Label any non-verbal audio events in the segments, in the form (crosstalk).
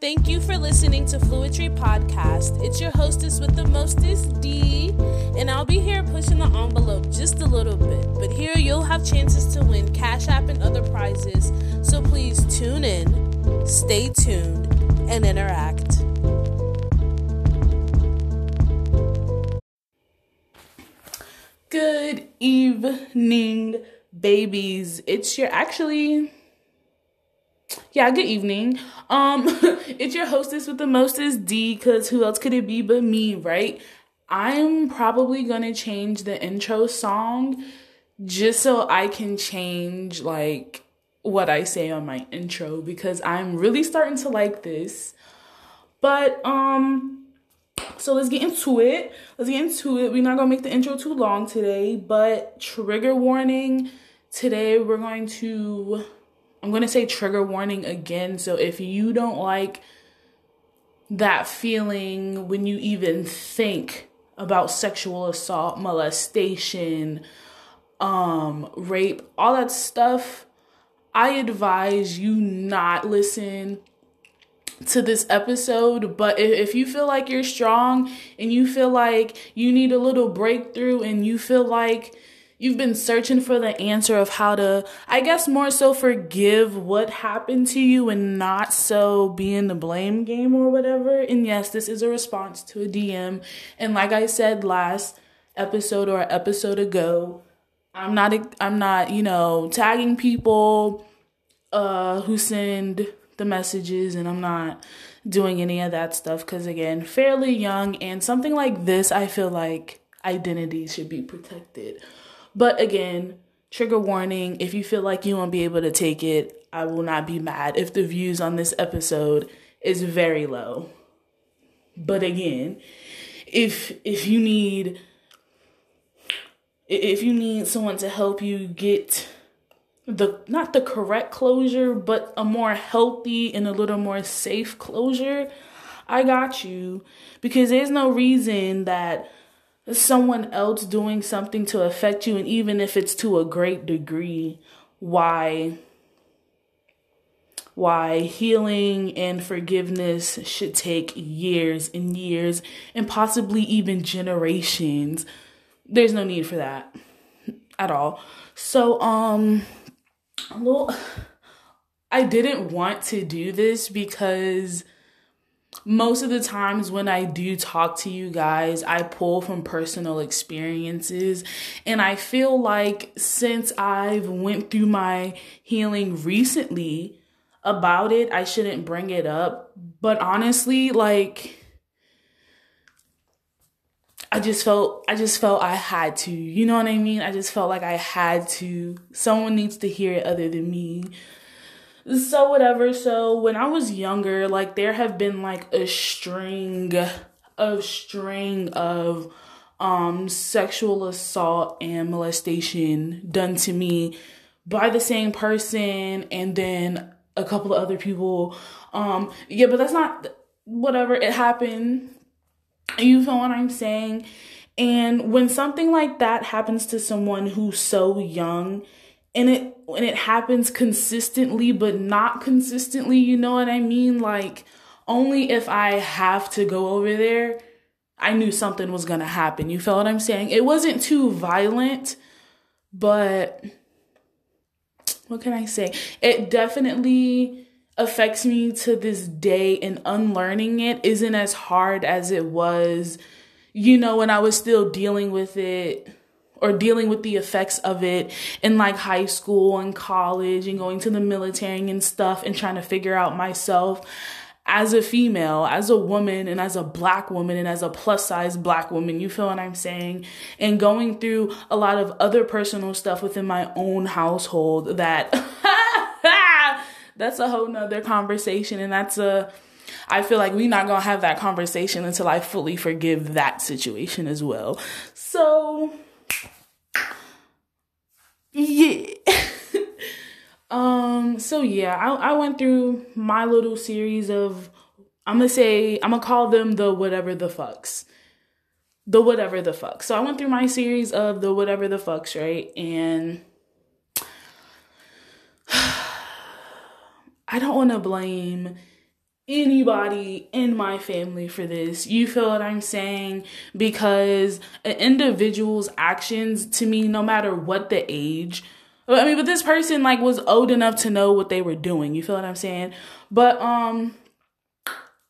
Thank you for listening to Fluidry Podcast. It's your hostess with the mostest, D, and I'll be here pushing the envelope just a little bit. But here you'll have chances to win Cash App and other prizes. So please tune in, stay tuned, and interact. Good evening, babies. It's your actually yeah, good evening. Um, (laughs) it's your hostess with the mostest D, cause who else could it be but me, right? I'm probably gonna change the intro song just so I can change like what I say on my intro because I'm really starting to like this. But um so let's get into it. Let's get into it. We're not gonna make the intro too long today, but trigger warning. Today we're going to I'm going to say trigger warning again. So if you don't like that feeling when you even think about sexual assault, molestation, um, rape, all that stuff, I advise you not listen to this episode. But if, you feel like you're strong and you feel like you need a little breakthrough and you feel like you've been searching for the answer of how to, I guess, more so forgive what happened to you and not so be in the blame game or whatever. And yes, this is a response to a DM. And like I said last episode or episode ago, I'm not, I'm not, you know, tagging people uh who send the messages and I'm not doing any of that stuff because again, fairly young and something like this, I feel like identity should be protected. But again, trigger warning if you feel like you won't be able to take it, I will not be mad if the views on this episode is very low. But again, if if you need if you need someone to help you get the not the correct closure, but a more healthy and a little more safe closure, I got you because there's no reason that someone else doing something to affect you and even if it's to a great degree why why healing and forgiveness should take years and years and possibly even generations. There's no need for that at all. So um (sighs) i didn't want to do this because most of the times when I do talk to you guys, I pull from personal experiences and I feel like since I've went through my healing recently about it, I shouldn't bring it up. But honestly, like I just felt I just felt I had to. You know what I mean? I just felt like I had to. Someone needs to hear it other than me so whatever. So when i was younger like there have been like a string of string of um sexual assault and molestation done to me by the same person and then a couple of other people. Um yeah but that's not whatever. It happened. You feel what i'm saying? And when something like that happens to someone who's so young and it when it happens consistently but not consistently you know what i mean? Like only if i have to go over there i knew something was gonna happen. You feel what i'm saying? It wasn't too violent but what can i say? It definitely affects me to this day and unlearning it isn't as hard as it was you know when i was still dealing with it or dealing with the effects of it in like high school and college and going to the military and stuff and trying to figure out myself as a female, as a woman, and as a black woman, and as a plus size black woman. You feel what I'm saying? And going through a lot of other personal stuff within my own household that (laughs) that's a whole nother conversation. And that's a, I feel like we're not gonna have that conversation until I fully forgive that situation as well. So, yeah. (laughs) um, so yeah, I, I went through my little series of I'm gonna say I'm gonna call them the whatever the fucks. The whatever the fuck. So I went through my series of the whatever the fucks, right? And (sighs) I don't want to blame anybody in my family for this. You feel what I'm saying? Because an individual's actions to me, no matter what the age, I mean, but this person like was old enough to know what they were doing. You feel what I'm saying? But um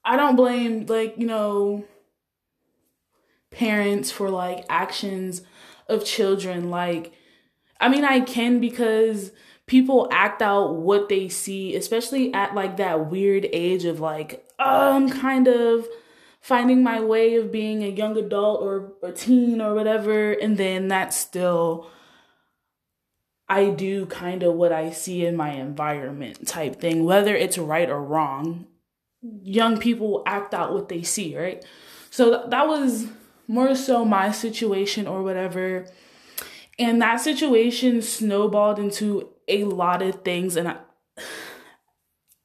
I don't blame like, you know, parents for like actions of children like I mean, I can because people act out what they see, especially at like that weird age of like, oh, I'm kind of finding my way of being a young adult or a teen or whatever. And then that's still, I do kind of what I see in my environment type thing, whether it's right or wrong. Young people act out what they see, right? So that was more so my situation or whatever. And that situation snowballed into a lot of things and I,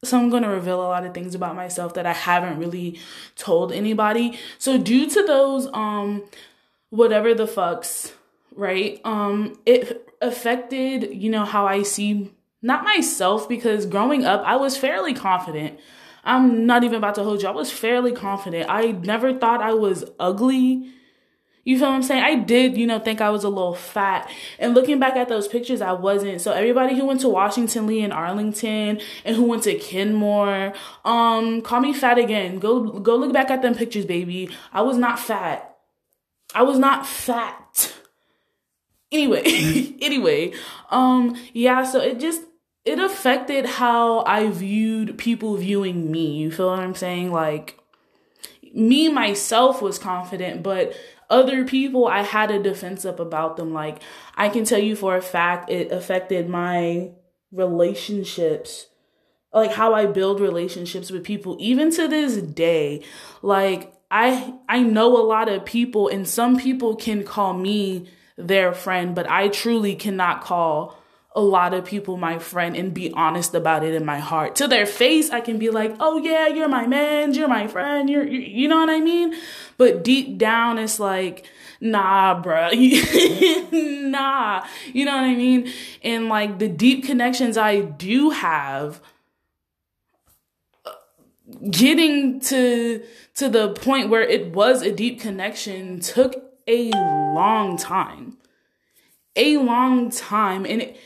so I'm going to reveal a lot of things about myself that I haven't really told anybody. So due to those um whatever the fucks, right? Um it affected, you know, how I see not myself because growing up I was fairly confident. I'm not even about to hold you. I was fairly confident. I never thought I was ugly. You feel what I'm saying? I did, you know, think I was a little fat. And looking back at those pictures, I wasn't. So everybody who went to Washington Lee and Arlington and who went to Kenmore, um, call me fat again. Go go look back at them pictures, baby. I was not fat. I was not fat. Anyway, (laughs) anyway, um, yeah, so it just it affected how I viewed people viewing me. You feel what I'm saying? Like me myself was confident, but other people I had a defense up about them. Like I can tell you for a fact it affected my relationships like how I build relationships with people even to this day like I I know a lot of people and some people can call me their friend but I truly cannot call a lot of people my friend and be honest about it in my heart. To their face, I can be like, oh yeah, you're my man, you're my friend, you're, you, you know what I mean? But deep down, it's like, nah, bruh, (laughs) nah, you know what I mean? And like the deep connections I do have, uh, getting to to the point where it was a deep connection took a long time a long time and it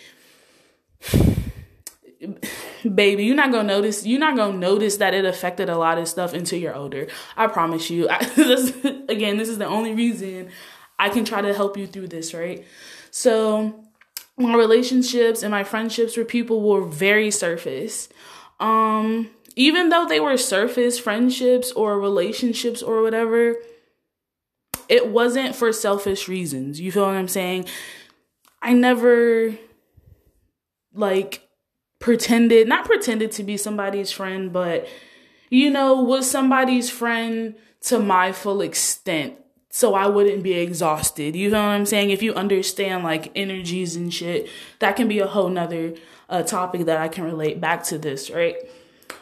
baby you're not gonna notice you're not gonna notice that it affected a lot of stuff until you're older. I promise you. I, (laughs) this, again this is the only reason i can try to help you through this right? So my relationships and my friendships with people were very surface. Um even though they were surface friendships or relationships or whatever it wasn't for selfish reasons. You feel what i'm saying? I never like pretended, not pretended to be somebody's friend, but you know, was somebody's friend to my full extent so I wouldn't be exhausted. You know what I'm saying? If you understand like energies and shit, that can be a whole nother uh, topic that I can relate back to this, right?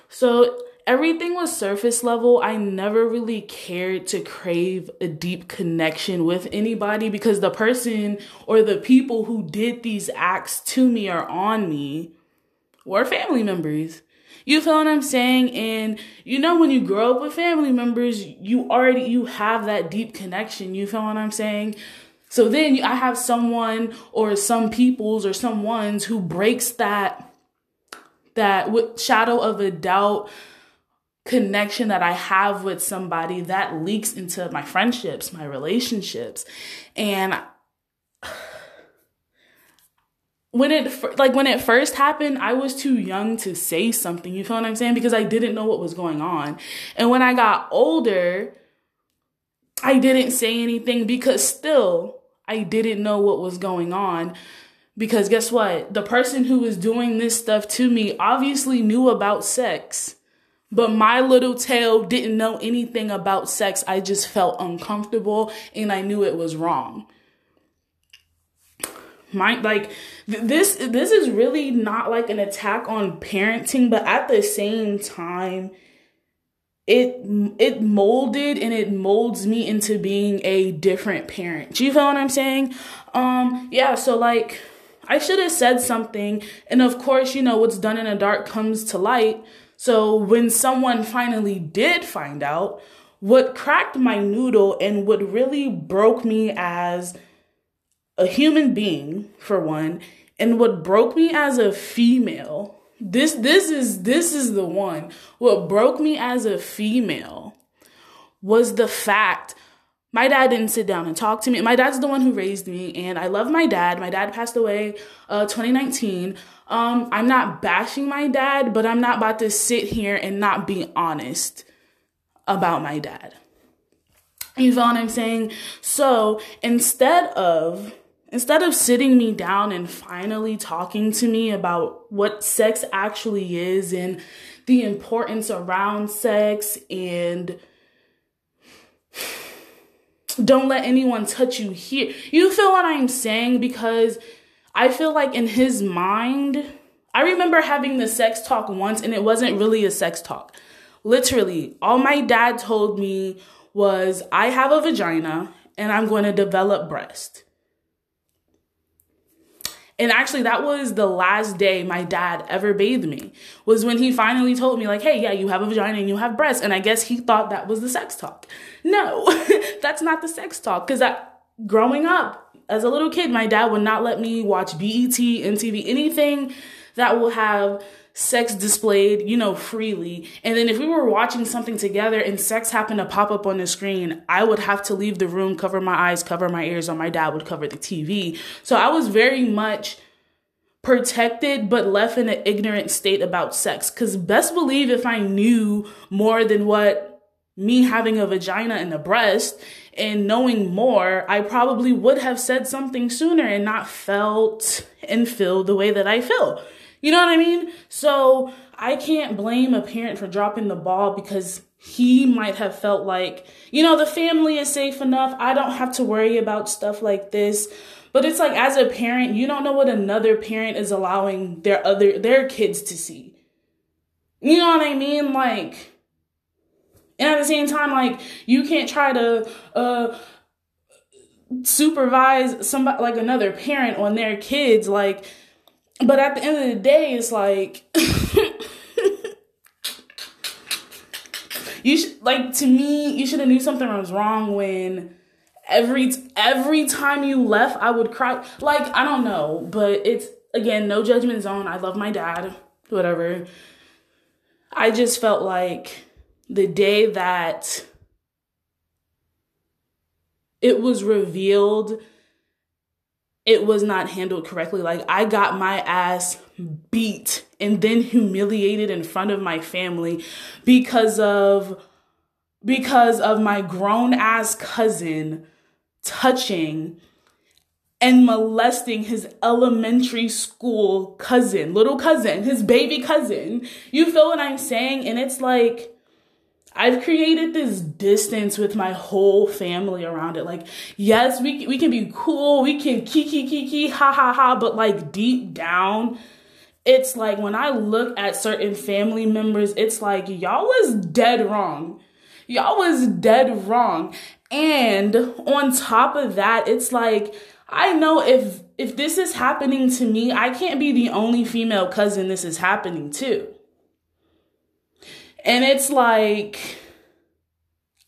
So everything was surface level. I never really cared to crave a deep connection with anybody because the person or the people who did these acts to me or on me were family members. You feel what I'm saying? And you know, when you grow up with family members, you already, you have that deep connection. You feel what I'm saying? So then I have someone or some peoples or some ones who breaks that, that shadow of a doubt connection that I have with somebody that leaks into my friendships, my relationships. And when it like when it first happened, I was too young to say something. You feel what I'm saying? Because I didn't know what was going on. And when I got older, I didn't say anything because still I didn't know what was going on. Because guess what? The person who was doing this stuff to me obviously knew about sex. But my little tail didn't know anything about sex. I just felt uncomfortable and I knew it was wrong. My like th- this this is really not like an attack on parenting, but at the same time it it molded and it molds me into being a different parent. Do you feel what I'm saying? Um yeah, so like I should have said something and of course, you know, what's done in the dark comes to light. So when someone finally did find out, what cracked my noodle and what really broke me as a human being, for one, and what broke me as a female this this is this is the one. What broke me as a female was the fact my dad didn't sit down and talk to me. My dad's the one who raised me and i love my dad. My dad passed away uh 2019 um i'm not bashing my dad but i'm not about to sit here and not be honest about my dad. You feel what i'm saying? So instead of Instead of sitting me down and finally talking to me about what sex actually is and the importance around sex and don't let anyone touch you here. You feel what I'm saying? Because I feel like in his mind, I remember having the sex talk once and it wasn't really a sex talk. Literally, all my dad told me was, I have a vagina and I'm going to develop breast. And actually, that was the last day my dad ever bathed me, was when he finally told me, like, hey, yeah, you have a vagina and you have breasts. And I guess he thought that was the sex talk. No, (laughs) that's not the sex talk. Because growing up as a little kid, my dad would not let me watch BET, MTV, anything that will have sex displayed, you know, freely. And then if we were watching something together and sex happened to pop up on the screen, I would have to leave the room, cover my eyes, cover my ears, or my dad would cover the TV. So I was very much protected but left in an ignorant state about sex. Cause best believe if I knew more than what me having a vagina and a breast and knowing more, I probably would have said something sooner and not felt and feel the way that I feel. You know what I mean? So I can't blame a parent for dropping the ball because he might have felt like, you know, the family is safe enough. I don't have to worry about stuff like this. But it's like as a parent, you don't know what another parent is allowing their other their kids to see. You know what I mean? Like and at the same time like you can't try to uh supervise somebody like another parent on their kids like but at the end of the day, it's like (laughs) you should like to me. You should have knew something was wrong when every every time you left, I would cry. Like I don't know, but it's again no judgment zone. I love my dad, whatever. I just felt like the day that it was revealed it was not handled correctly. Like I got my ass beat and then humiliated in front of my family because of because of my grown ass cousin touching and molesting his elementary school cousin, little cousin, his baby cousin. You feel what I'm saying? And it's like I've created this distance with my whole family around it. Like, yes, we we can be cool, we can kiki kiki ha ha ha, but like deep down, it's like when I look at certain family members, it's like y'all was dead wrong. Y'all was dead wrong. And on top of that, it's like I know if if this is happening to me, I can't be the only female cousin this is happening to. And it's like,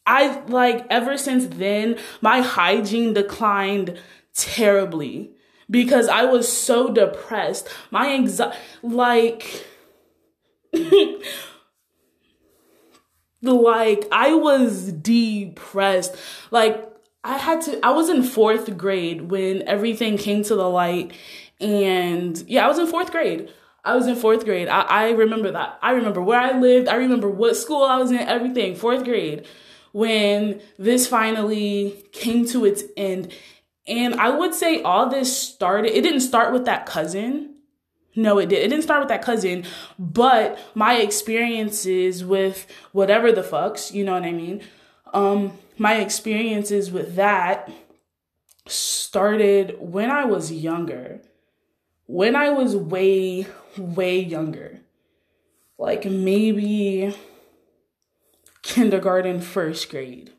I like ever since then, my hygiene declined terribly because I was so depressed. My anxiety, like, (laughs) like I was depressed. Like I had to I was in 4th grade when everything came to the light and yeah, I was in 4th grade. I was in fourth grade. I, I remember that. I remember where I lived. I remember what school I was in, everything. Fourth grade when this finally came to its end. And I would say all this started, it didn't start with that cousin. No, it did. It didn't start with that cousin, but my experiences with whatever the fucks, you know what I mean? Um, my experiences with that started when I was younger. When I was way, way younger, like maybe kindergarten, first grade.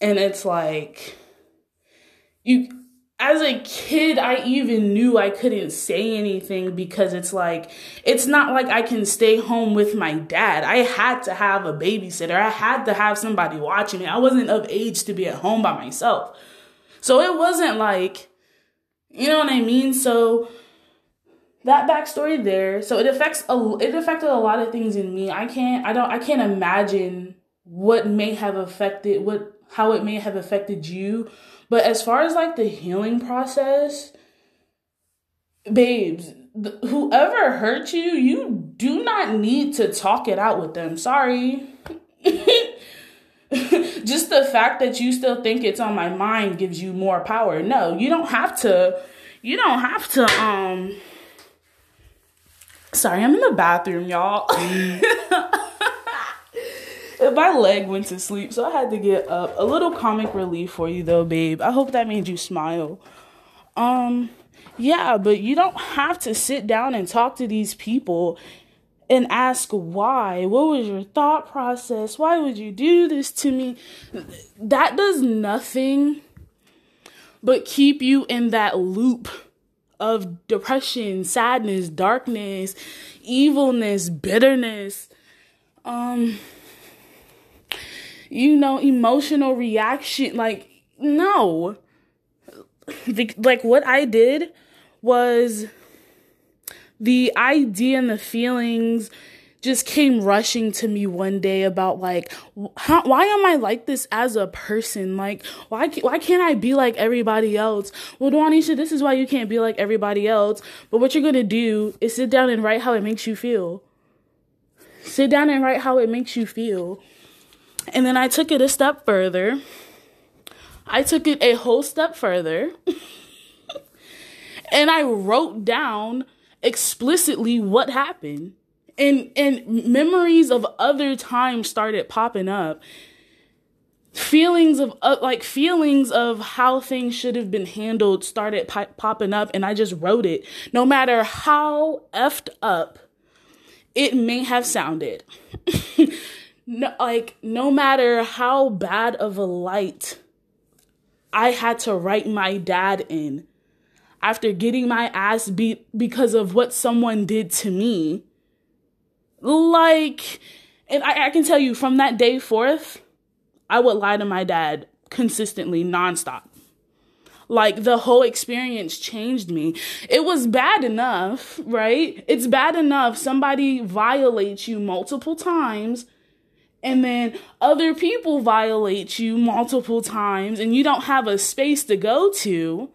And it's like, you, as a kid, I even knew I couldn't say anything because it's like, it's not like I can stay home with my dad. I had to have a babysitter. I had to have somebody watching me. I wasn't of age to be at home by myself. So it wasn't like, you know what I mean? So that backstory there. So it affects a, it affected a lot of things in me. I can't, I don't, I can't imagine what may have affected, what, how it may have affected you but as far as like the healing process, babes, th- whoever hurt you, you do not need to talk it out with them. Sorry. (laughs) (laughs) Just the fact that you still think it's on my mind gives you more power. No, you don't have to you don't have to um Sorry, I'm in the bathroom, y'all. (laughs) my leg went to sleep, so I had to get up. A little comic relief for you though, babe. I hope that made you smile. Um, yeah, but you don't have to sit down and talk to these people and ask why. What was your thought process? Why would you do this to me? That does nothing but keep you in that loop of depression, sadness, darkness, evilness, bitterness. Um you know, emotional reaction. Like, no. like, what I did was the idea and the feelings just came rushing to me one day about like how, why am I like this as a person? Like why why can't I be like everybody else? Well, Dwanisha, this is why you can't be like everybody else. But what you're gonna do is sit down and write how it makes you feel. Sit down and write how it makes you feel. And then I took it a step further. I took it a whole step further. (laughs) and I wrote down explicitly what happened. And and memories of other times started popping up. Feelings of uh, like feelings of how things should have been handled started popping up and I just wrote it. No matter how effed up it may have sounded. (laughs) no, like no matter how bad of a light I had to write my dad in after getting my ass beat because of what someone did to me. Like, and I, I can tell you from that day forth, I would lie to my dad consistently, nonstop. Like the whole experience changed me. It was bad enough, right? It's bad enough somebody violates you multiple times and then other people violate you multiple times and you don't have a space to go to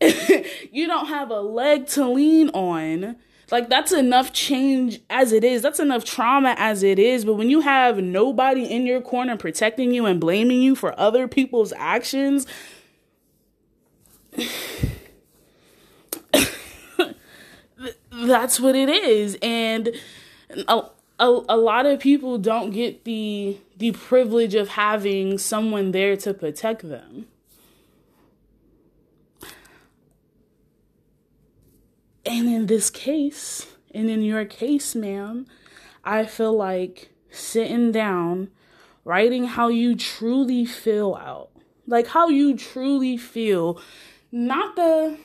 (laughs) you don't have a leg to lean on. Like that's enough change as it is. That's enough trauma as it is. But when you have nobody in your corner protecting you and blaming you for other people's actions (sighs) that's what it is. And a, a a lot of people don't get the the privilege of having someone there to protect them. And in this case, and in your case, ma'am, I feel like sitting down, writing how you truly feel out. Like how you truly feel, not the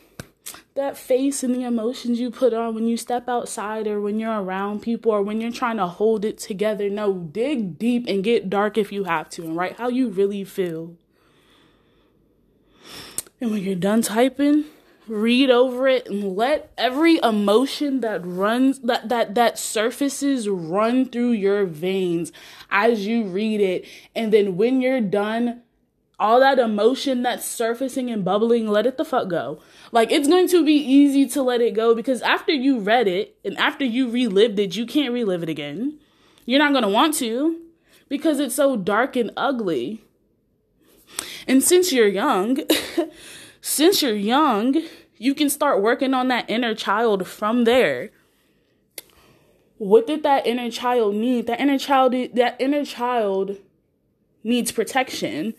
that face and the emotions you put on when you step outside or when you're around people or when you're trying to hold it together. No, dig deep and get dark if you have to and write how you really feel. And when you're done typing, read over it and let every emotion that runs that that that surfaces run through your veins as you read it and then when you're done all that emotion that's surfacing and bubbling, let it the fuck go. Like it's going to be easy to let it go because after you read it and after you relived it, you can't relive it again. You're not going to want to because it's so dark and ugly. And since you're young, (laughs) since you're young, you can start working on that inner child from there. What did that inner child need? That inner child that inner child needs protection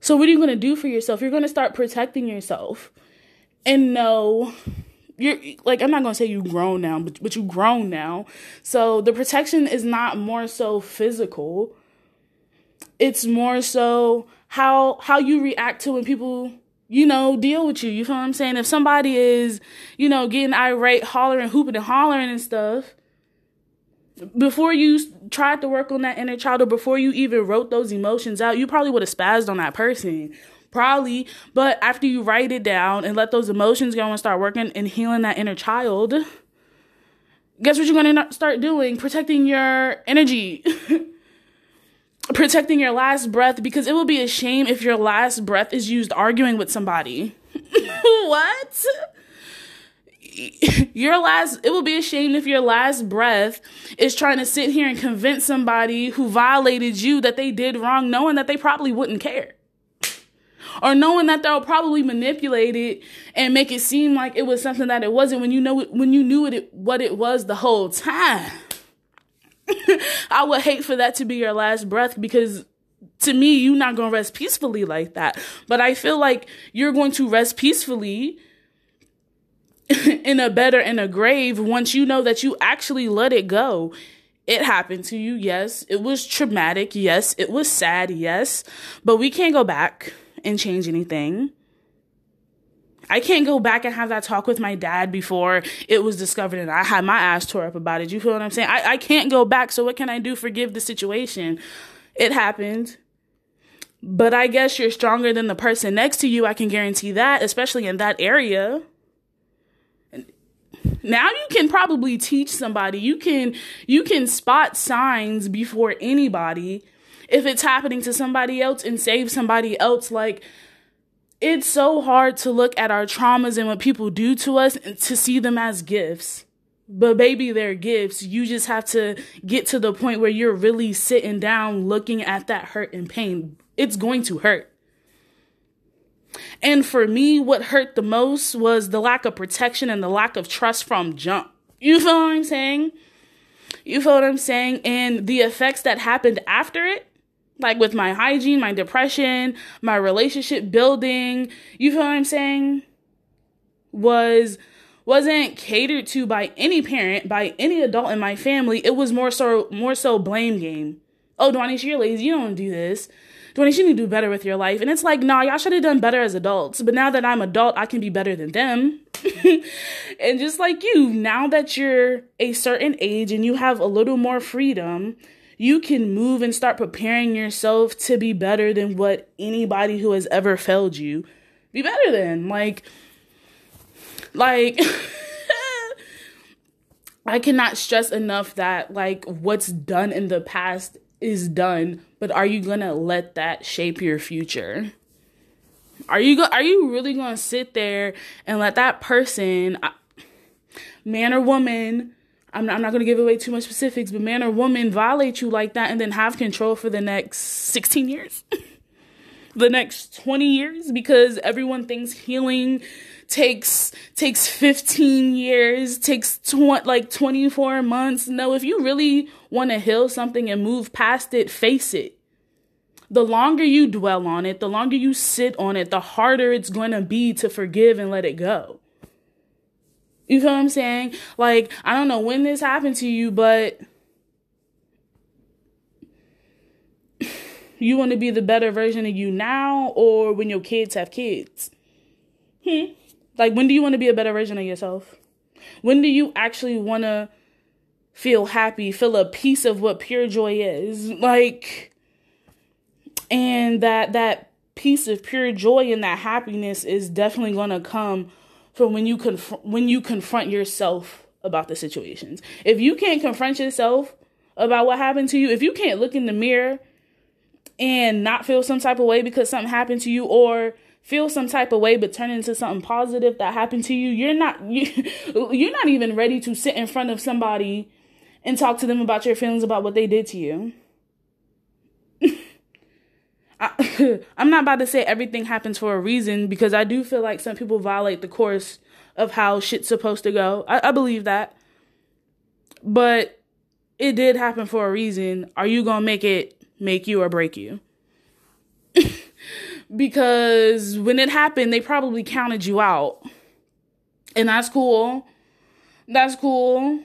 so what are you going to do for yourself? You're going to start protecting yourself. And no, you're like I'm not going to say you grown now, but but you grown now. So the protection is not more so physical. It's more so how how you react to when people you know, deal with you. You feel what I'm saying? If somebody is, you know, getting irate, hollering, hooping and hollering and stuff, before you tried to work on that inner child or before you even wrote those emotions out, you probably would have spazzed on that person. Probably. But after you write it down and let those emotions go and start working and healing that inner child, guess what you're going to start doing? Protecting your energy. (laughs) protecting your last breath because it will be a shame if your last breath is used arguing with somebody. (laughs) what? Your last, it will be a shame if your last breath is trying to sit here and convince somebody who violated you that they did wrong, knowing that they probably wouldn't care. Or knowing that they'll probably manipulate it and make it seem like it was something that it wasn't when you know when you knew it what it was the whole time. (laughs) I would hate for that to be your last breath because to me, you're not going to rest peacefully like that. But I feel like you're going to rest peacefully (laughs) in a better in a grave once you know that you actually let it go. It happened to you, yes. It was traumatic, yes. It was sad, yes. But we can't go back and change anything. I can't go back and have that talk with my dad before it was discovered and I had my ass tore up about it. You feel what I'm saying? I, I can't go back. So what can I do? Forgive the situation. It happened. But I guess you're stronger than the person next to you. I can guarantee that, especially in that area. Now you can probably teach somebody. You can you can spot signs before anybody if it's happening to somebody else and save somebody else like it's so hard to look at our traumas and what people do to us and to see them as gifts. But baby, they're gifts. You just have to get to the point where you're really sitting down looking at that hurt and pain. It's going to hurt. And for me, what hurt the most was the lack of protection and the lack of trust from jump. You feel what I'm saying? You feel what I'm saying? And the effects that happened after it like with my hygiene, my depression, my relationship building, you feel what I'm saying? Was wasn't catered to by any parent, by any adult in my family. It was more so more so blame game. Oh, Dwanisha, you're lazy. You don't do this. Dwanisha, you need to do better with your life. And it's like, nah, y'all should have done better as adults. But now that I'm adult, I can be better than them. (laughs) and just like you, now that you're a certain age and you have a little more freedom, you can move and start preparing yourself to be better than what anybody who has ever failed you be better than. Like, like, (laughs) I cannot stress enough that like what's done in the past is done, but are you gonna let that shape your future? Are you go- are you really gonna sit there and let that person, uh, man or woman, I'm not, I'm not going to give away too much specifics, but man or woman violate you like that and then have control for the next 16 years, (laughs) the next 20 years, because everyone thinks healing takes takes 15 years, takes tw- like 24 months. No, if you really want to heal something and move past it, face it. The longer you dwell on it, the longer you sit on it, the harder it's going to be to forgive and let it go. You feel what I'm saying? Like, I don't know when this happened to you, but you want to be the better version of you now or when your kids have kids? Hmm. Like, when do you want to be a better version of yourself? When do you actually want to feel happy, feel a piece of what pure joy is? Like, and that, that piece of pure joy and that happiness is definitely going to come from when you conf- when you confront yourself about the situations. If you can't confront yourself about what happened to you, if you can't look in the mirror and not feel some type of way because something happened to you or feel some type of way but turn into something positive that happened to you, you're not (laughs) you, you're not even ready to sit in front of somebody and talk to them about your feelings about what they did to you. I, (laughs) I'm not about to say everything happens for a reason because I do feel like some people violate the course of how shit's supposed to go. I, I believe that. But it did happen for a reason. Are you going to make it make you or break you? (laughs) because when it happened, they probably counted you out. And that's cool. That's cool.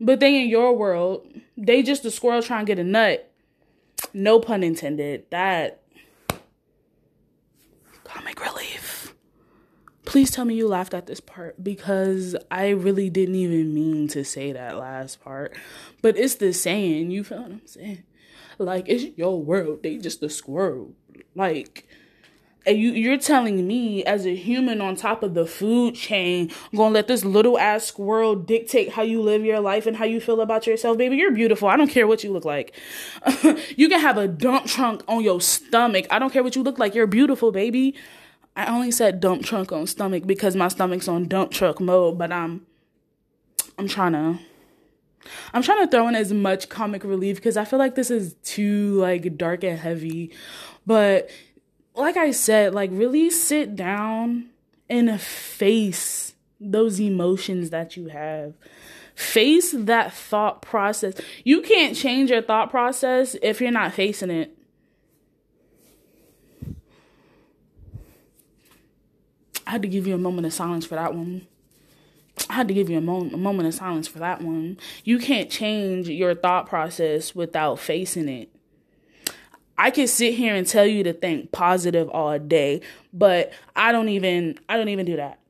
But they in your world, they just a squirrel trying to get a nut. No pun intended. That comic relief. Please tell me you laughed at this part because I really didn't even mean to say that last part. But it's the saying, you feel what I'm saying? Like, it's your world, they just a squirrel. Like, and you you're telling me as a human on top of the food chain gonna let this little ass squirrel dictate how you live your life and how you feel about yourself baby? You're beautiful. I don't care what you look like. (laughs) You can have a dump trunk on your stomach. I don't care what you look like. You're beautiful baby. I only said dump trunk on stomach because my stomach's on dump truck mode but i'm i'm trying to I'm trying to throw in as much comic relief because I feel like this is too like dark and heavy. But like I said, like really sit down and face those emotions that you have. Face that thought process. You can't change your thought process if you're not facing it. I had to give you a moment of silence for that one. I had to give you a, mo- a moment of silence for that one. You can't change your thought process without facing it. I can sit here and tell you to think positive all day, but I don't even I don't even do that.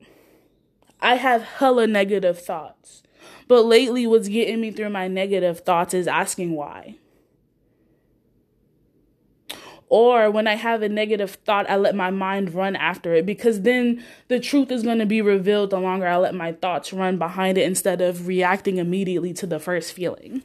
I have hella negative thoughts. But lately what's getting me through my negative thoughts is asking why. Or when I have a negative thought, I let my mind run after it because then the truth is going to be revealed the longer I let my thoughts run behind it instead of reacting immediately to the first feeling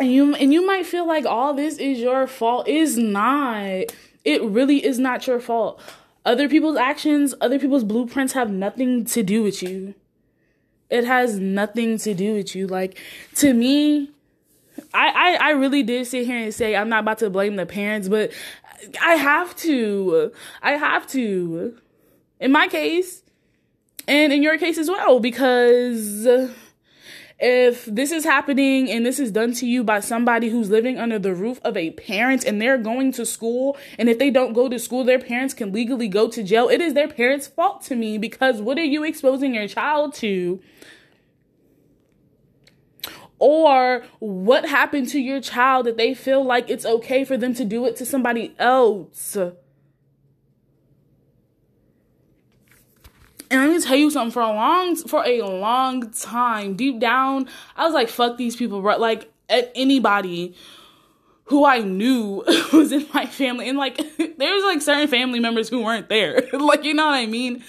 and you and you might feel like all this is your fault. Is not. It really is not your fault. Other people's actions other people's blueprints have nothing to do with you. It has nothing to do with you. Like to me I, I, I really did sit here and say I'm not about to blame the parents, but I have to. I have to. In my case, and in your case as well, because if this is happening and this is done to you by somebody who's living under the roof of a parent and they're going to school and if they don't go to school their parents can legally go to jail. It is their parents fault to me because what are you exposing your child to? Or what happened to your child that they feel like it's okay for them to do it to somebody else And let me tell you something for a long for a long time, deep down, I was like, fuck these people, bro. Like anybody who I knew (laughs) was in my family. And like (laughs) there's like certain family members who weren't there. (laughs) like, you know what I mean?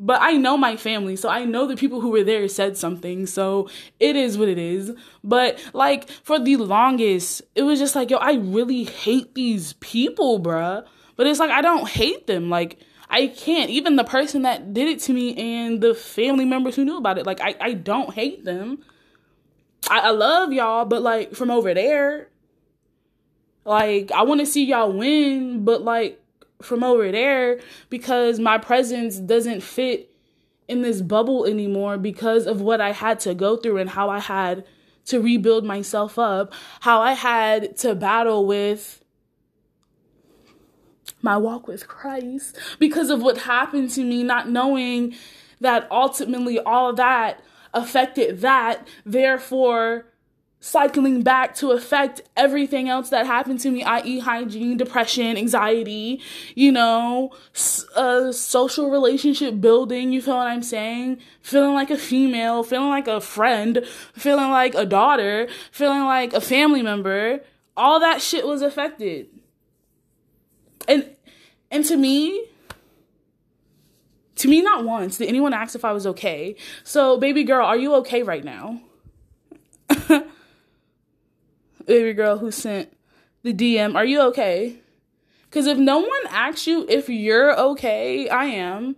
But I know my family, so I know the people who were there said something. So it is what it is. But like for the longest, it was just like, yo, I really hate these people, bruh. But it's like I don't hate them. Like I can't. Even the person that did it to me and the family members who knew about it, like I, I don't hate them. I, I love y'all, but like from over there, like I want to see y'all win, but like from over there because my presence doesn't fit in this bubble anymore because of what I had to go through and how I had to rebuild myself up, how I had to battle with my walk with Christ because of what happened to me, not knowing that ultimately all that affected that, therefore cycling back to affect everything else that happened to me, i.e., hygiene, depression, anxiety, you know, uh, social relationship building. You feel what I'm saying? Feeling like a female, feeling like a friend, feeling like a daughter, feeling like a family member. All that shit was affected and and to me to me not once did anyone ask if i was okay. So baby girl are you okay right now? (laughs) Baby girl who sent the dm are you okay? Because if no one asks you if you're okay i am.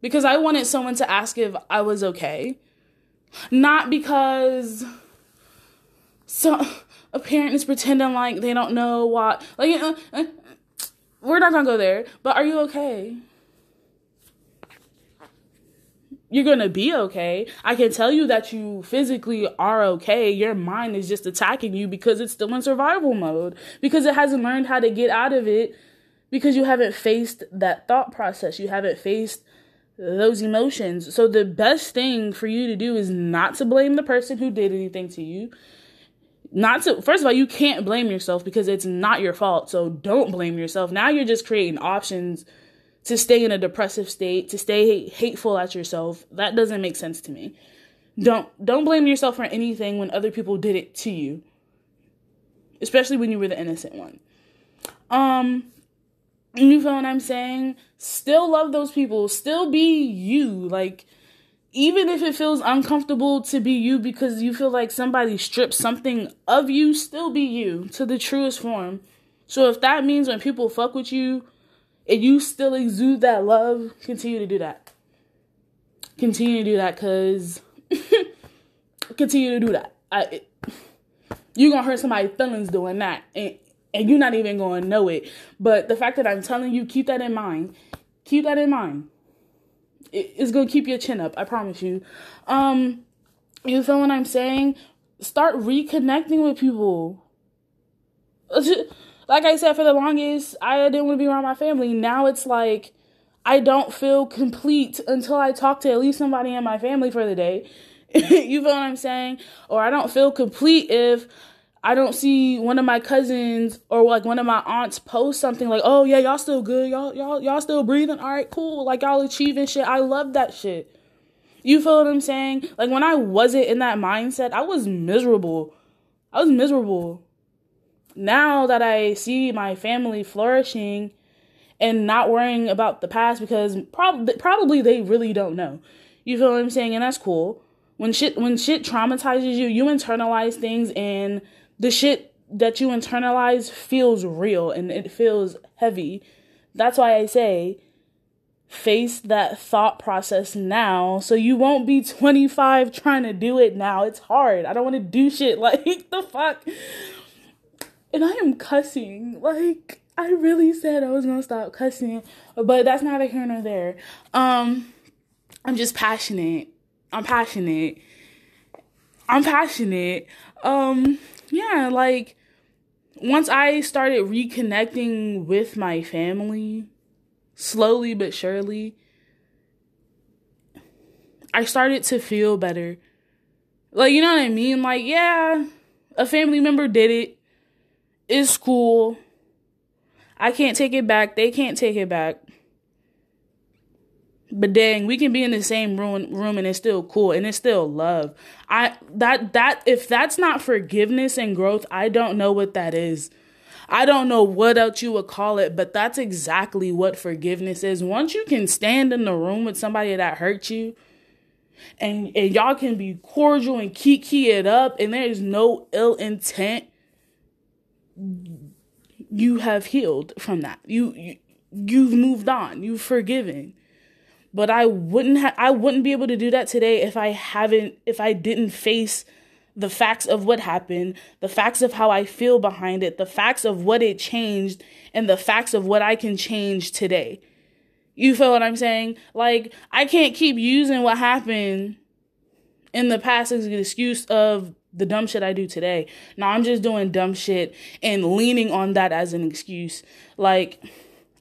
Because i wanted someone to ask if i was okay. Not because so (laughs) a parent is pretending like they don't know what like uh, uh we're not gonna go there, but are you okay? You're gonna be okay. I can tell you that you physically are okay. Your mind is just attacking you because it's still in survival mode, because it hasn't learned how to get out of it, because you haven't faced that thought process. You haven't faced those emotions. So the best thing for you to do is not to blame the person who did anything to you not to first of all you can't blame yourself because it's not your fault so don't blame yourself now you're just creating options to stay in a depressive state, to stay hateful at yourself. That doesn't make sense to me. Don't don't blame yourself for anything when other people did it to you. Especially when you were the innocent one. Um you feel what I'm saying? Still love those people. Still be you. Like even if it feels uncomfortable to be you because you feel like somebody stripped something of you, still be you to the truest form. So if that means when people fuck with you and you still exude that love, continue to do that. Continue to do that because (laughs) continue to do that. I, you're gonna hurt somebody's feelings doing that, and and you're not even gonna know it. But the fact that I'm telling you, keep that in mind. Keep that in mind. It, it's gonna keep your chin up. I promise you. Um, you feel what I'm saying? Start reconnecting with people. Like I said, for the longest, I didn't want to be around my family. Now it's like I don't feel complete until I talk to at least somebody in my family for the day. (laughs) you feel what I'm saying? Or I don't feel complete if I don't see one of my cousins or like one of my aunts post something like, "Oh yeah, y'all still good. Y'all y'all y'all still breathing. All right, cool. Like y'all achieving shit. I love that shit." You feel what I'm saying? Like when I wasn't in that mindset, I was miserable. I was miserable. Now that I see my family flourishing and not worrying about the past because probably probably they really don't know. You feel what I'm saying? And that's cool when shit when shit traumatizes you, you internalize things and the shit that you internalize feels real and it feels heavy. That's why I say face that thought process now so you won't be 25 trying to do it now. It's hard. I don't want to do shit (laughs) like the fuck. And I am cussing. Like I really said I was going to stop cussing, but that's neither here nor there. Um I'm just passionate I'm passionate. I'm passionate. Um, yeah, like once I started reconnecting with my family, slowly but surely, I started to feel better. Like, you know what I mean? Like, yeah, a family member did it. It's cool. I can't take it back. They can't take it back. But dang, we can be in the same room room and it's still cool and it's still love. I that that if that's not forgiveness and growth, I don't know what that is. I don't know what else you would call it, but that's exactly what forgiveness is. Once you can stand in the room with somebody that hurt you and and y'all can be cordial and kiki it up and there is no ill intent, you have healed from that. You, you you've moved on. You've forgiven but I wouldn't ha- I wouldn't be able to do that today if I haven't if I didn't face the facts of what happened, the facts of how I feel behind it, the facts of what it changed, and the facts of what I can change today. You feel what I'm saying? Like, I can't keep using what happened in the past as an excuse of the dumb shit I do today. Now I'm just doing dumb shit and leaning on that as an excuse. Like,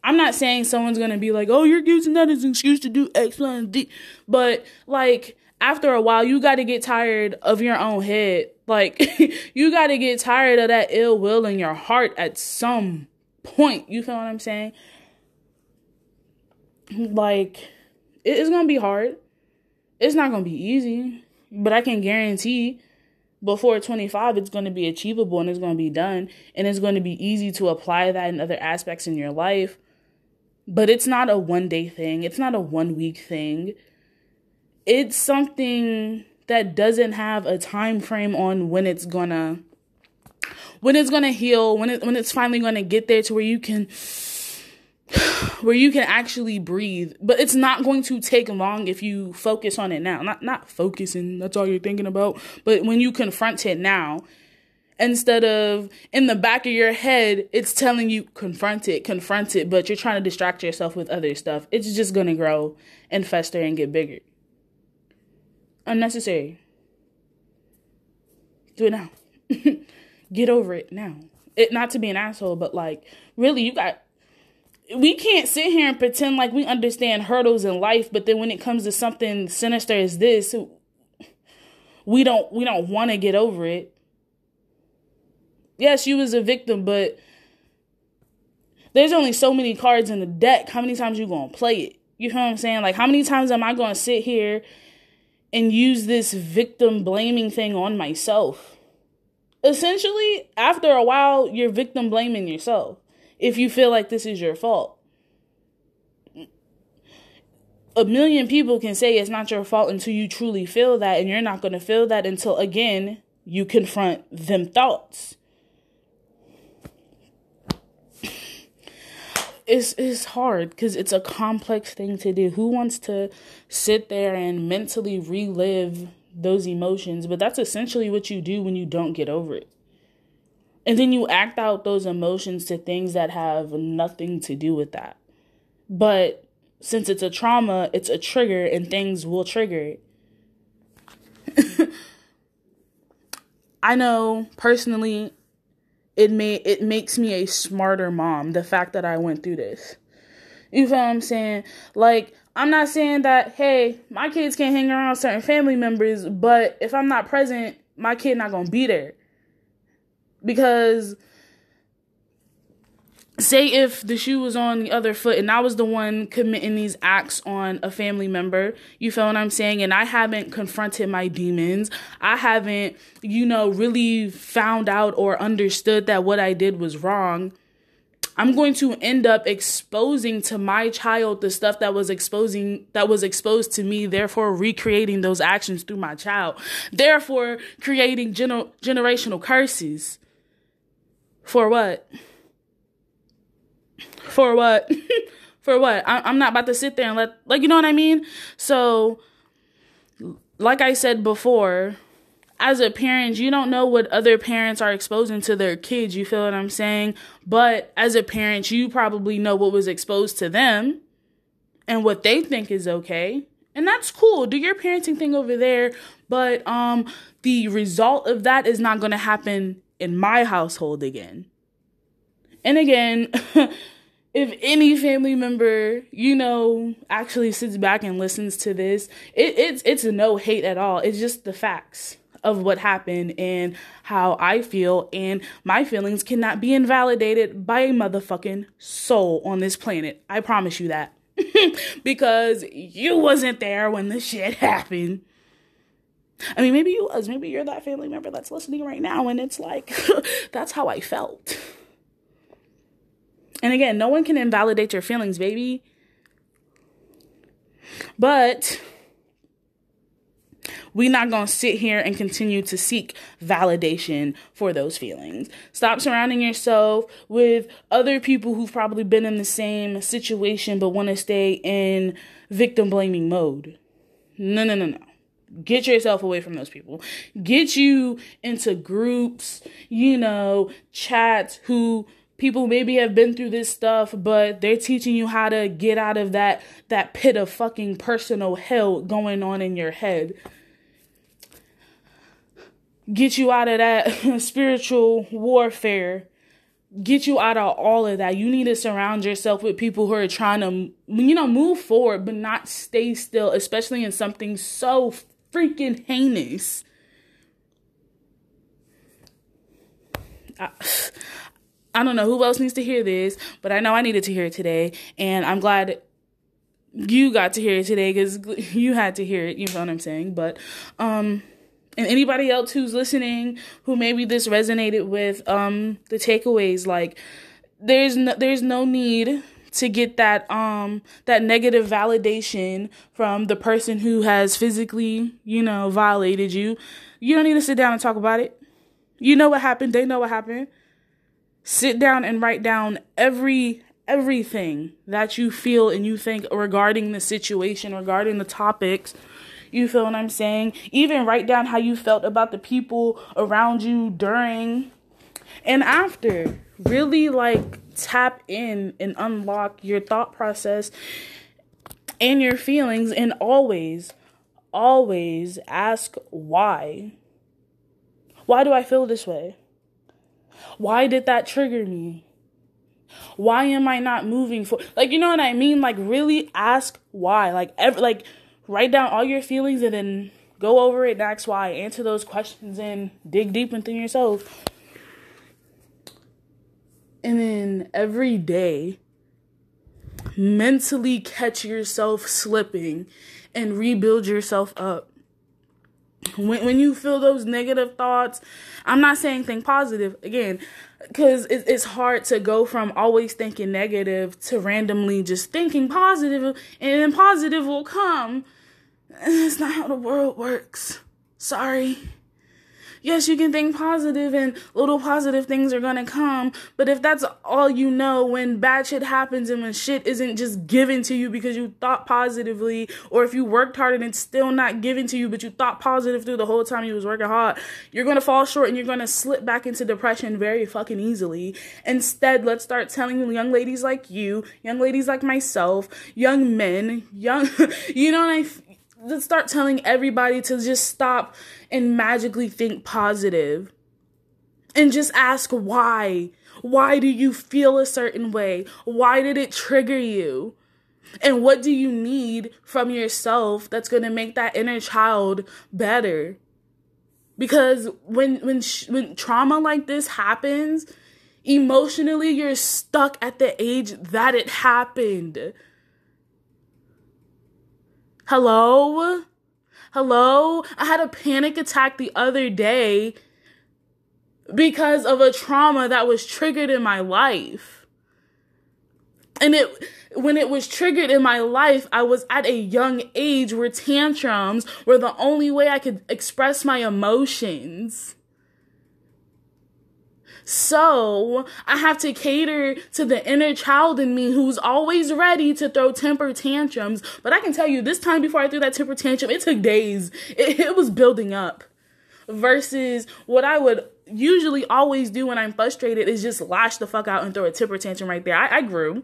I'm not saying someone's gonna be like, oh, you're using that as an excuse to do X, Y, and D. But like after a while, you gotta get tired of your own head. (laughs) Like you gotta get tired of that ill will in your heart at some point. You feel what I'm saying? Like it's gonna be hard. It's not gonna be easy, but I can guarantee before 25 it's going to be achievable and it's going to be done and it's going to be easy to apply that in other aspects in your life but it's not a one day thing, it's not a one week thing. It's something that doesn't have a time frame on when it's gonna when it's gonna heal, when it when it's finally gonna get there to where you can (sighs) where you can actually breathe. But it's not going to take long if you focus on it now. Not not focusing, that's all you're thinking about. But when you confront it now instead of in the back of your head, it's telling you confront it, confront it, but you're trying to distract yourself with other stuff. It's just going to grow and fester and get bigger. Unnecessary. Do it now. (laughs) get over it now. It not to be an asshole, but like really you got we can't sit here and pretend like we understand hurdles in life, but then when it comes to something sinister as this, we don't we don't want to get over it yes, you was a victim, but there's only so many cards in the deck. How many times you gonna play it? You know what I'm saying? Like how many times am I gonna sit here and use this victim blaming thing on myself? Essentially, after a while, you're victim blaming yourself if you feel like this is your fault. A million people can say it's not your fault until you truly feel that, and you're not to feel that until, again, you confront them thoughts. It's it's hard because it's a complex thing to do. Who wants to sit there and mentally relive those emotions? But that's essentially what you do when you don't get over it. And then you act out those emotions to things that have nothing to do with that. But since it's a trauma, it's a trigger and things will trigger it. (laughs) I know personally it may it makes me a smarter mom the fact that I went through this. You feel what I'm saying? Like I'm not saying that hey, my kids can't hang around certain family members, but if I'm not present, my kid not to be there. Because say if the shoe was on the other foot and I was the one committing these acts on a family member, you feel what I'm saying? And I haven't confronted my demons. I haven't, you know, really found out or understood that what I did was wrong. I'm going to end up exposing to my child the stuff that was exposing that was exposed to me, therefore recreating those actions through my child, therefore creating gener- generational curses. For what? For what? (laughs) For what? I, I'm not about to sit there and let, like, you know what I mean? So, like I said before, as a parent, you don't know what other parents are exposing to their kids. You feel what I'm saying? But as a parent, you probably know what was exposed to them and what they think is okay. And that's cool. Do your parenting thing over there. But um the result of that is not going to happen in my household again. And again, (laughs) if any family member, you know, actually sits back and listens to this, it, it's it's no hate at all. It's just the facts of what happened and how I feel, and my feelings cannot be invalidated by a motherfucking soul on this planet. I promise you that. (laughs) because you wasn't there when the shit happened. I mean, maybe you was. Maybe you're that family member that's listening right now, and it's like, (laughs) that's how I felt. And again, no one can invalidate your feelings, baby. But we're not going to sit here and continue to seek validation for those feelings. Stop surrounding yourself with other people who've probably been in the same situation but want to stay in victim blaming mode. No, no, no, no. Get yourself away from those people. Get you into groups, you know, chats who people maybe have been through this stuff but they're teaching you how to get out of that that pit of fucking personal hell going on in your head. Get you out of that (laughs) spiritual warfare. Get you out of all of that. You need to surround yourself with people who are trying to you know move forward but not stay still especially in something so freaking heinous. I, I don't know who else needs to hear this, but I know I needed to hear it today, and I'm glad you got to hear it today because (laughs) you had to hear it. You know what I'm saying? But um, and anybody else who's listening who maybe this resonated with um the takeaways, like there's no there's no need to get that um that negative validation from the person who has physically you know violated you. You don't need to sit down and talk about it. You know what happened. They know what happened sit down and write down every everything that you feel and you think regarding the situation, regarding the topics. You feel what I'm saying? Even write down how you felt about the people around you during and after. Really like tap in and unlock your thought process and your feelings and always always ask why. Why do I feel this way? Why did that trigger me? Why am I not moving for like you know what I mean? Like really ask why. Like ever like write down all your feelings and then go over it and ask why. Answer those questions and dig deep within yourself. and then every day mentally catch yourself slipping and rebuild yourself up. When, when you feel those negative thoughts, I'm not saying think positive again, because it, it's hard to go from always thinking negative to randomly just thinking positive, and then positive will come. (laughs) And that's not how the world works. Sorry yes, you can think positive and little positive things are gonna come. But if that's all you know when bad shit happens and when shit isn't just given to you because you thought positively, or if you worked hard and it's still not given to you, but you thought positive through the whole time you was working hard, you're gonna fall short and you're gonna slip back into depression very fucking easily. Instead, let's start telling young ladies like you, young ladies like myself, young men, young, (laughs) you know, what I, let's start telling everybody to just stop and magically think positive and just ask why. Why do you feel a certain way? Why did it trigger you? And what do you need from yourself that's going to make that inner child better? Because when when when trauma like this happens, emotionally you're stuck at the age that it happened. Hello? Hello? I had a panic attack the other day because of a trauma that was triggered in my life. And it when it was triggered in my life, I was at a young age where tantrums were the only way I could express my emotions. So I have to cater to the inner child in me who's always ready to throw temper tantrums. But I can tell you, this time before I threw that temper tantrum, it took days. It, it was building up. Versus what I would usually always do when I'm frustrated is just lash the fuck out and throw a temper tantrum right there. I, I grew.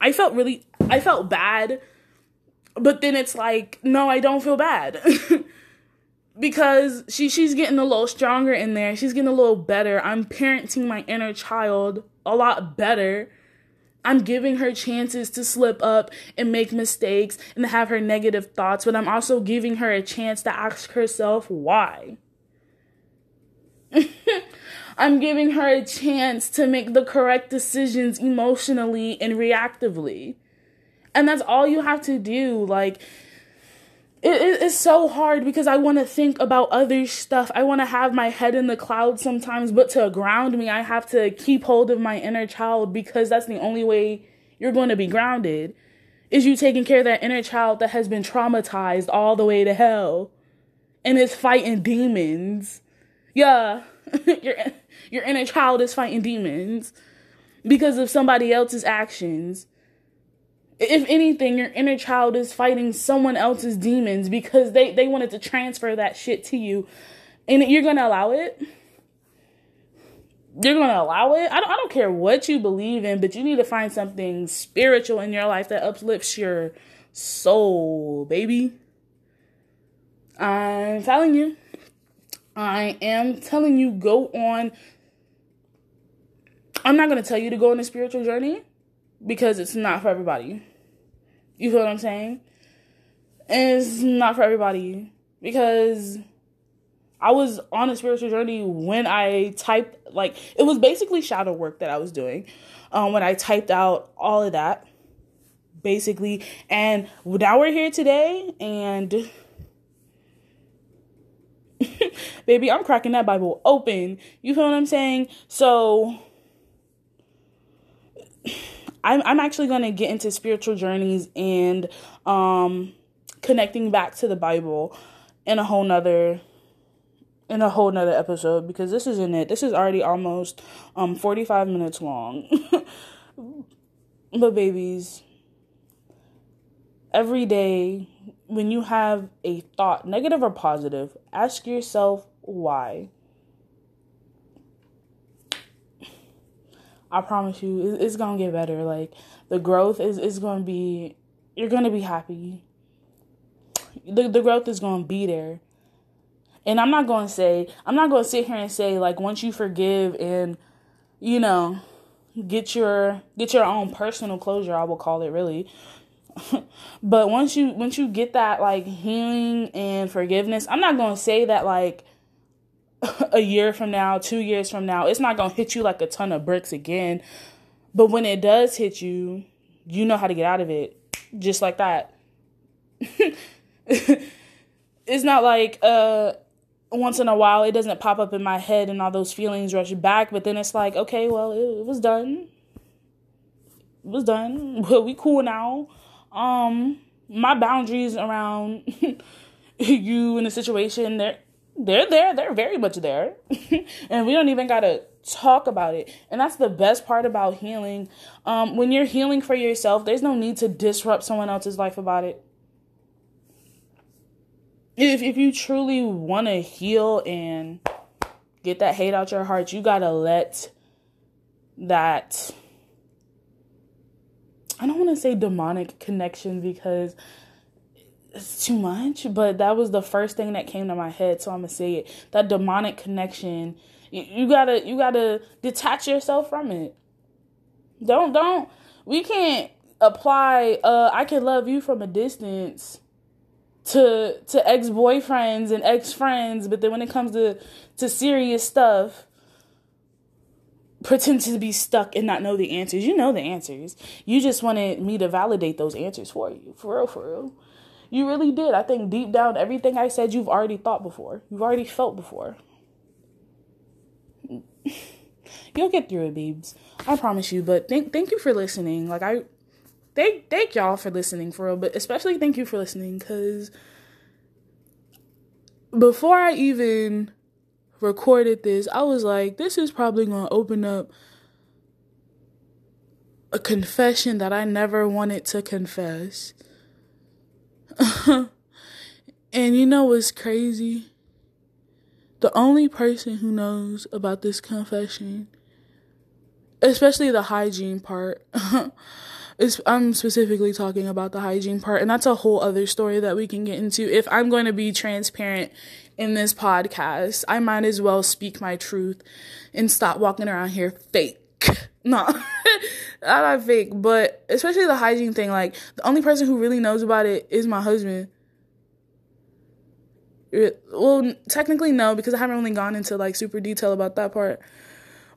I felt really, I felt bad. But then it's like, no, I don't feel bad. (laughs) because she she's getting a little stronger in there. She's getting a little better. I'm parenting my inner child a lot better. I'm giving her chances to slip up and make mistakes and have her negative thoughts, but I'm also giving her a chance to ask herself why. (laughs) I'm giving her a chance to make the correct decisions emotionally and reactively. And that's all you have to do. Like, it, it's so hard because I want to think about other stuff. I want to have my head in the clouds sometimes, but to ground me, I have to keep hold of my inner child because that's the only way you're going to be grounded. Is you taking care of that inner child that has been traumatized all the way to hell and is fighting demons. Yeah, (laughs) your your inner child is fighting demons because of somebody else's actions if anything, your inner child is fighting someone else's demons because they, they wanted to transfer that shit to you. And you're going to allow it? You're going to allow it? I don't, I don't care what you believe in, but you need to find something spiritual in your life that uplifts your soul, baby. I'm telling you. I am telling you, go on. I'm not going to tell you to go on a spiritual journey because it's not for everybody. You feel what I'm saying? And it's not for everybody because I was on a spiritual journey when I typed like it was basically shadow work that I was doing. Um, when I typed out all of that, basically, and now we're here today, and (laughs) baby, I'm cracking that Bible open. You feel what I'm saying? So I'm I'm actually going to get into spiritual journeys and um connecting back to the Bible in a whole nother in a whole nother episode because this isn't it. This is already almost um 45 minutes long. (laughs) but babies, every day when you have a thought, negative or positive, ask yourself why. I promise you, it's gonna get better. Like the growth is is gonna be, you're gonna be happy. The the growth is gonna be there. And I'm not gonna say, I'm not gonna sit here and say like once you forgive and, you know, get your get your own personal closure. I will call it really. (laughs) but once you once you get that like healing and forgiveness, I'm not gonna say that like a year from now, two years from now, it's not gonna hit you like a ton of bricks again. But when it does hit you, you know how to get out of it. Just like that. (laughs) it's not like uh once in a while it doesn't pop up in my head and all those feelings rush back, but then it's like, okay, well, it, it was done. It was done. (laughs) we cool now. Um, my boundaries around (laughs) you in the situation, they're they're there. They're very much there, (laughs) and we don't even gotta talk about it. And that's the best part about healing. Um, when you're healing for yourself, there's no need to disrupt someone else's life about it if if you truly want to heal and get that hate out your heart, you got to let that I don't want to say demonic connection because it's too much, but that was the first thing that came to my head, so I'm to say it. That demonic connection, you, you got to you got to detach yourself from it. Don't don't we can't apply uh I can love you from a distance to to ex boyfriends and ex friends, but then when it comes to to serious stuff, pretend to be stuck and not know the answers. You know the answers. You just wanted me to validate those answers for you, for real, for real. You really did. I think deep down, everything I said, you've already thought before. You've already felt before. (laughs) You'll get through it, babes. I promise you. But thank thank you for listening. Like I thank thank y'all for listening for real, but especially thank you for listening because before I even recorded this, I was like, this is probably gonna open up a confession that I never wanted to confess. (laughs) and you know what's crazy? The only person who knows about this confession, especially the hygiene part, (laughs) is I'm specifically talking about the hygiene part, and that's a whole other story that we can get into. If I'm going to be transparent in this podcast, I might as well speak my truth and stop walking around here fake. (laughs) no, (laughs) I not fake, but especially the hygiene thing. Like, the only person who really knows about it is my husband. Well, technically, no, because I haven't really gone into like super detail about that part.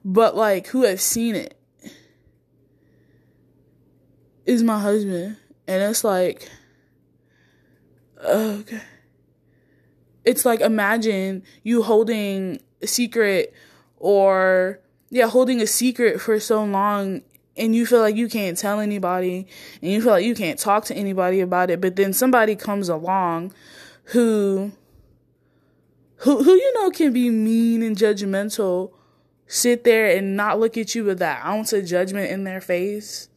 But like, who has seen it? is my husband. And it's like, oh, okay. It's like imagine you holding a secret or, yeah, holding a secret for so long and you feel like you can't tell anybody and you feel like you can't talk to anybody about it. But then somebody comes along who, who, who you know can be mean and judgmental, sit there and not look at you with that ounce of judgment in their face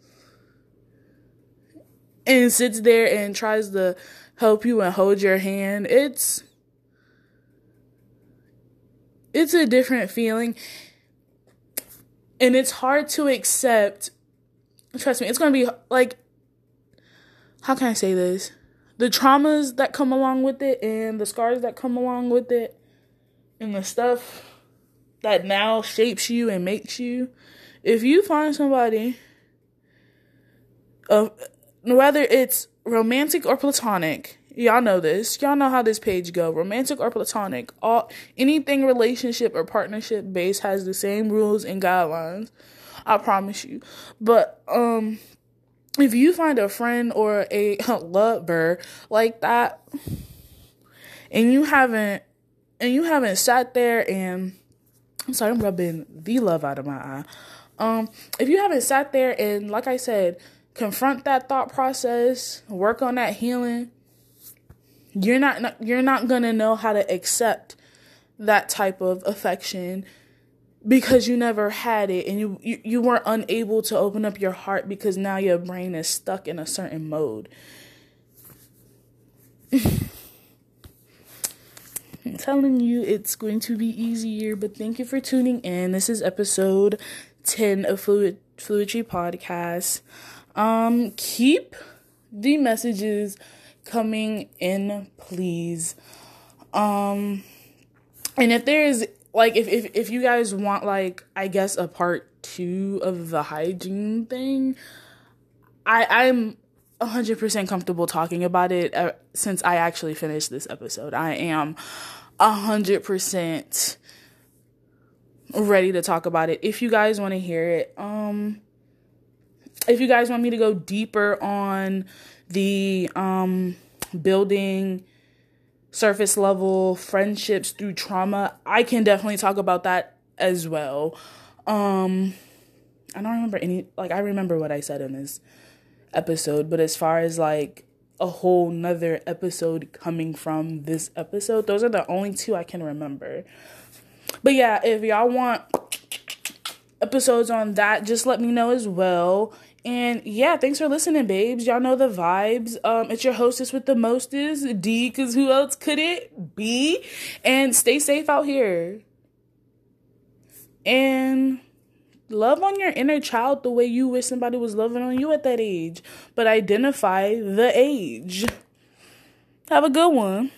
and sits there and tries to help you and hold your hand, it's it's a different feeling. And it's hard to accept. Trust me, it's going to be like how can I say this? The traumas that come along with it and the scars that come along with it and the stuff that now shapes you and makes you. If you find somebody of whether it's romantic or platonic, y'all know this. Y'all know how this page go. Romantic or platonic, all anything relationship or partnership based has the same rules and guidelines. I promise you. But um if you find a friend or a (laughs) lover like that and you haven't and you haven't sat there and I'm sorry, I'm rubbing the love out of my eye. Um, if you haven't sat there and like I said, confront that thought process, work on that healing, you're not you're not going to know how to accept that type of affection because you never had it and you, you you weren't unable to open up your heart because now your brain is stuck in a certain mode. (sighs) I'm telling you it's going to be easier, but thank you for tuning in. This is episode 10 of Fluid Fluidry Podcast um keep the messages coming in please um and if there's like if if if you guys want like i guess a part 2 of the hygiene thing i i'm 100% comfortable talking about it uh, since i actually finished this episode i am 100% ready to talk about it if you guys want to hear it. Um if you guys want me to go deeper on the um building surface level friendships through trauma, I can definitely talk about that as well. Um I don't remember any like I remember what I said in this episode, but as far as like a whole nother episode coming from this episode, those are the only two I can remember. But yeah, if y'all want episodes on that, just let me know as well. And yeah, thanks for listening, babes. Y'all know the vibes. Um, it's your hostess with the mostest, D, cause who else could it be? And stay safe out here. And love on your inner child the way you wish somebody was loving on you at that age. But identify the age. Have a good one.